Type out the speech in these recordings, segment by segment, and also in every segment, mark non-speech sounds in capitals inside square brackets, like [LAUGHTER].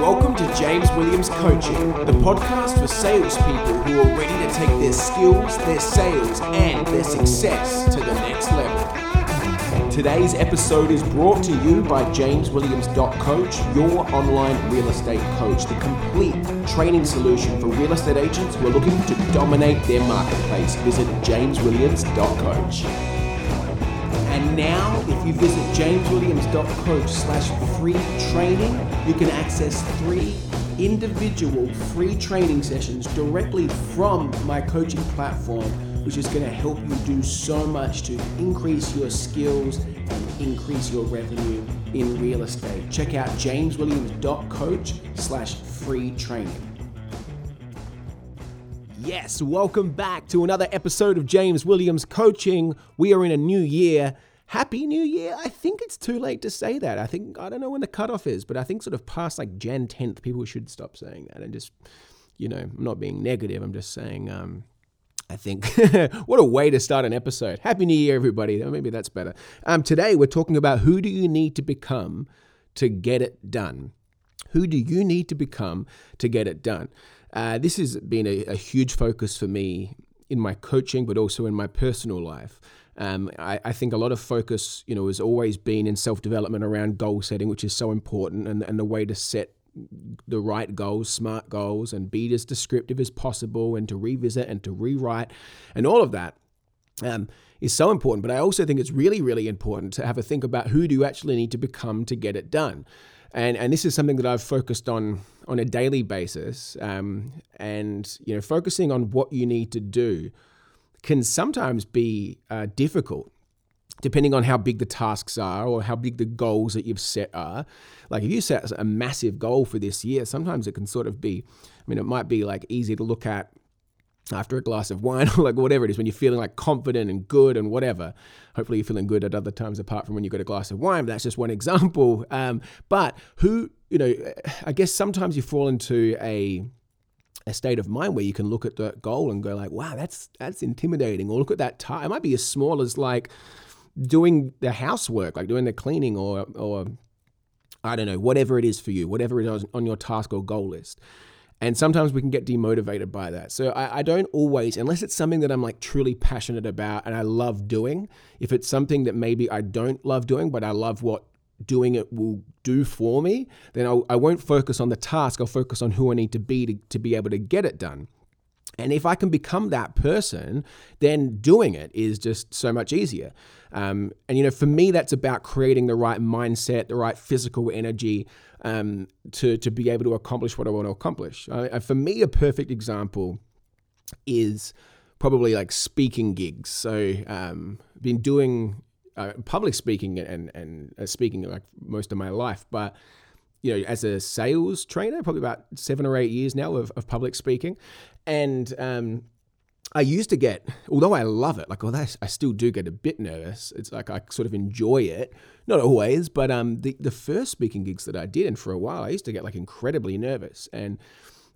Welcome to James Williams Coaching, the podcast for salespeople who are ready to take their skills, their sales, and their success to the next level. Today's episode is brought to you by JamesWilliams.coach, your online real estate coach, the complete training solution for real estate agents who are looking to dominate their marketplace. Visit JamesWilliams.coach. And now, if you visit jameswilliams.coach slash free training, you can access three individual free training sessions directly from my coaching platform, which is going to help you do so much to increase your skills and increase your revenue in real estate. Check out jameswilliams.coach slash free training. Yes, welcome back to another episode of James Williams Coaching. We are in a new year. Happy New Year. I think it's too late to say that. I think, I don't know when the cutoff is, but I think sort of past like Jan 10th, people should stop saying that and just, you know, I'm not being negative. I'm just saying, um, I think [LAUGHS] what a way to start an episode. Happy New Year, everybody. Maybe that's better. Um, today we're talking about who do you need to become to get it done. Who do you need to become to get it done? Uh, this has been a, a, huge focus for me in my coaching, but also in my personal life. Um, I, I, think a lot of focus, you know, has always been in self development around goal setting, which is so important, and, and the way to set the right goals, smart goals, and be as descriptive as possible, and to revisit and to rewrite, and all of that. Um, is so important, but I also think it's really, really important to have a think about who do you actually need to become to get it done and and this is something that I've focused on on a daily basis. Um, and you know, focusing on what you need to do can sometimes be uh, difficult, depending on how big the tasks are or how big the goals that you've set are. Like if you set a massive goal for this year, sometimes it can sort of be. I mean, it might be like easy to look at after a glass of [LAUGHS] wine or like whatever it is when you're feeling like confident and good and whatever hopefully you're feeling good at other times apart from when you got a glass of wine that's just one [LAUGHS] example um, but who you know i guess sometimes you fall into a a state of mind where you can look at the goal and go like wow that's that's intimidating or look at that time it might be as small as like doing the housework like doing the cleaning or or i don't know whatever it is for you whatever it is on your task or goal list and sometimes we can get demotivated by that. So I, I, don't always, unless it's something that I'm like truly passionate about and I love doing, if it's something that maybe I don't love doing, but I love what doing it will do for me, then I'll, I will not focus on the task. I'll focus on who I need to be to, to be able to get it done. And if I can become that person, then doing it is just so much easier. Um, and, you know, for me, that's about creating the right mindset, the right physical energy um, to, to be able to accomplish what I want to accomplish. Uh, for me, a perfect example is probably like speaking gigs. So, um, been doing uh, public speaking and, and uh, speaking like most of my life, but you know, as a sales trainer, probably about seven or eight years now of, of public speaking. And um, I used to get, although I love it, like although I still do get a bit nervous. It's like I sort of enjoy it, not always, but um, the the first speaking gigs that I did, and for a while, I used to get like incredibly nervous, and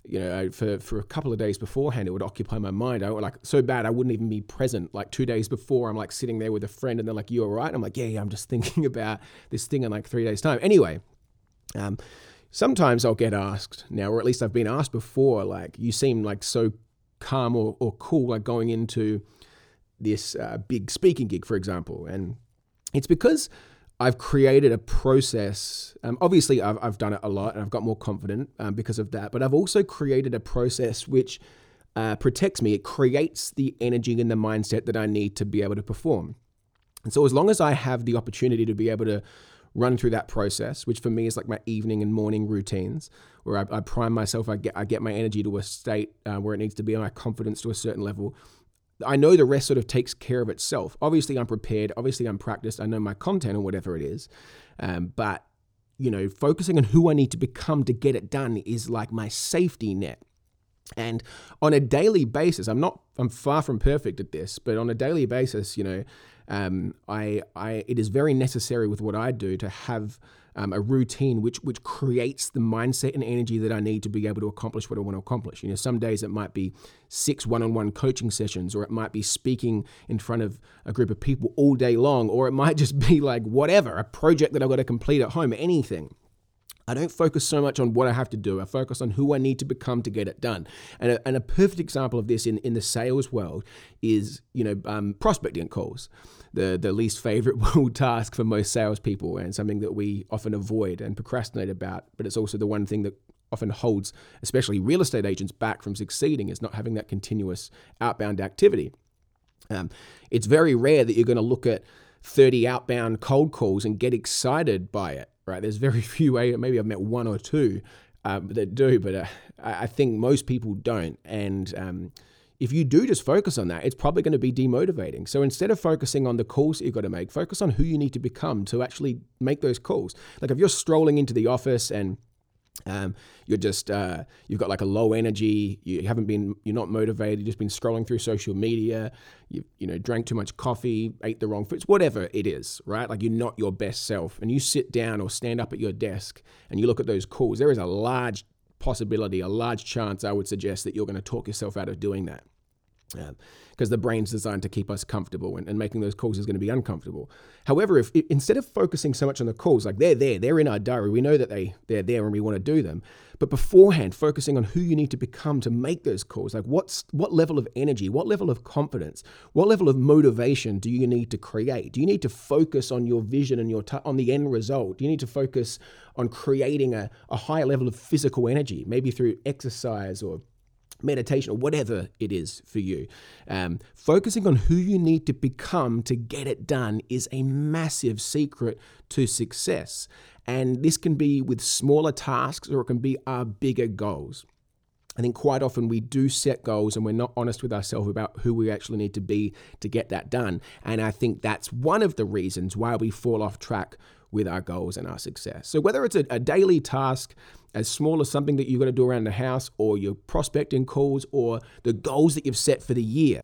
you know, for for a couple of days beforehand, it would occupy my mind. I like so bad I wouldn't even be present. Like two days before, I'm like sitting there with a friend, and they're like, "You all right?" I'm like, "Yeah, yeah." I'm just [LAUGHS] thinking about this thing in like three days' time. Anyway, um, sometimes I'll get asked now, or at least I've been asked before, like, you seem like so calm or, or cool, like going into this uh, big speaking gig, for example. And it's because I've created a process. Um, obviously, I've, I've done it a lot and I've got more confident um, because of that. But I've also created a process which uh, protects me. It creates the energy and the mindset that I need to be able to perform. And so, as long as I have the opportunity to be able to run through that process, which for me is like my evening and morning routines, where I, I prime myself, I get I get my energy to a state uh, where it needs to be, my confidence to a certain level. I know the rest sort of takes care of itself. Obviously, I'm prepared. Obviously, I'm practiced. I know my content or whatever it is, um, but you know, focusing on who I need to become to get it done is like my safety net. And on a daily basis, I'm not, I'm far from perfect at this, but on a daily basis, you know, um, I, I, it is very necessary with what I do to have um, a routine which which creates the mindset and energy that I need to be able to accomplish what I want to accomplish. You know, some days it might be six one-on-one coaching sessions, or it might be speaking in front of a group of people all day long, or it might [LAUGHS] just be like whatever, a project that I've got to complete at home, anything. I don't focus so much on what I have to do. I focus on who I need to become to get it done. And a, and a perfect example of this in, in the sales world is, you know, um, prospecting calls, the, the least favorite [LAUGHS] task for most salespeople and something that we often avoid and procrastinate about. But it's also the one thing that often holds, especially real estate agents, back from succeeding is not having that continuous outbound activity. Um, it's very rare that you're going to look at 30 outbound cold calls and get excited by it right? There's very [LAUGHS] few, maybe I've met one or two um, that do, but uh, I think most people don't. And um, if you do just focus on that, it's probably going to be demotivating. So instead of focusing on the calls that you've got to make, focus on who you need to become to actually make those calls. Like if you're strolling into the office and um, you're just uh, you've got like a low energy. You haven't been you're not motivated. You've just been scrolling through social media. You you know drank too much coffee, ate the wrong foods, whatever it is, right? Like you're not your best self, and you sit down or stand up at your desk and you look at those calls. There is a large possibility, a large chance, I would suggest that you're going to talk yourself out of doing that because the brain's designed to keep us comfortable and, and making those calls is going to be uncomfortable. However, if, if, instead of focusing so much on the calls, like they're there, they're in our diary, we know that they, they're there and we want to do them, but beforehand, focusing on who you need to become to make those calls, like what's what level of energy, what level of confidence, what level of motivation do you need to create? Do you need to focus on your vision and your t- on the end result? Do you need to focus on creating a, a higher level of physical energy, maybe through exercise or meditation or whatever it is for you. Um, focusing on who you need to become to get it done is a massive secret to success. And this can be with smaller tasks or it can be our bigger goals. I think quite often we do set goals and we're not honest with ourselves about who we actually need to be to get that done. And I think that's one of the reasons why we fall off track with our goals and our success. So, whether it's a, a daily task as small as something that you've got to do around the house, or your prospecting calls, or the goals that you've set for the year,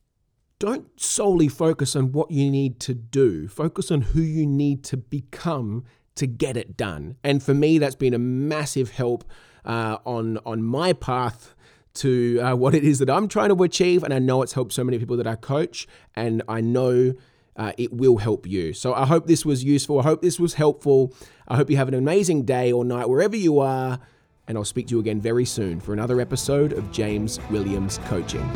don't solely focus on what you need to do. Focus on who you need to become to get it done. And for me, that's been a massive help uh, on on my path to uh, what it is that I'm trying to achieve. And I know it's helped so many people that I coach, and I know uh, it will help you. So I hope this was useful. I hope this was helpful. I hope you have an amazing day or night wherever you are. And I'll speak to you again very soon for another episode of James Williams Coaching.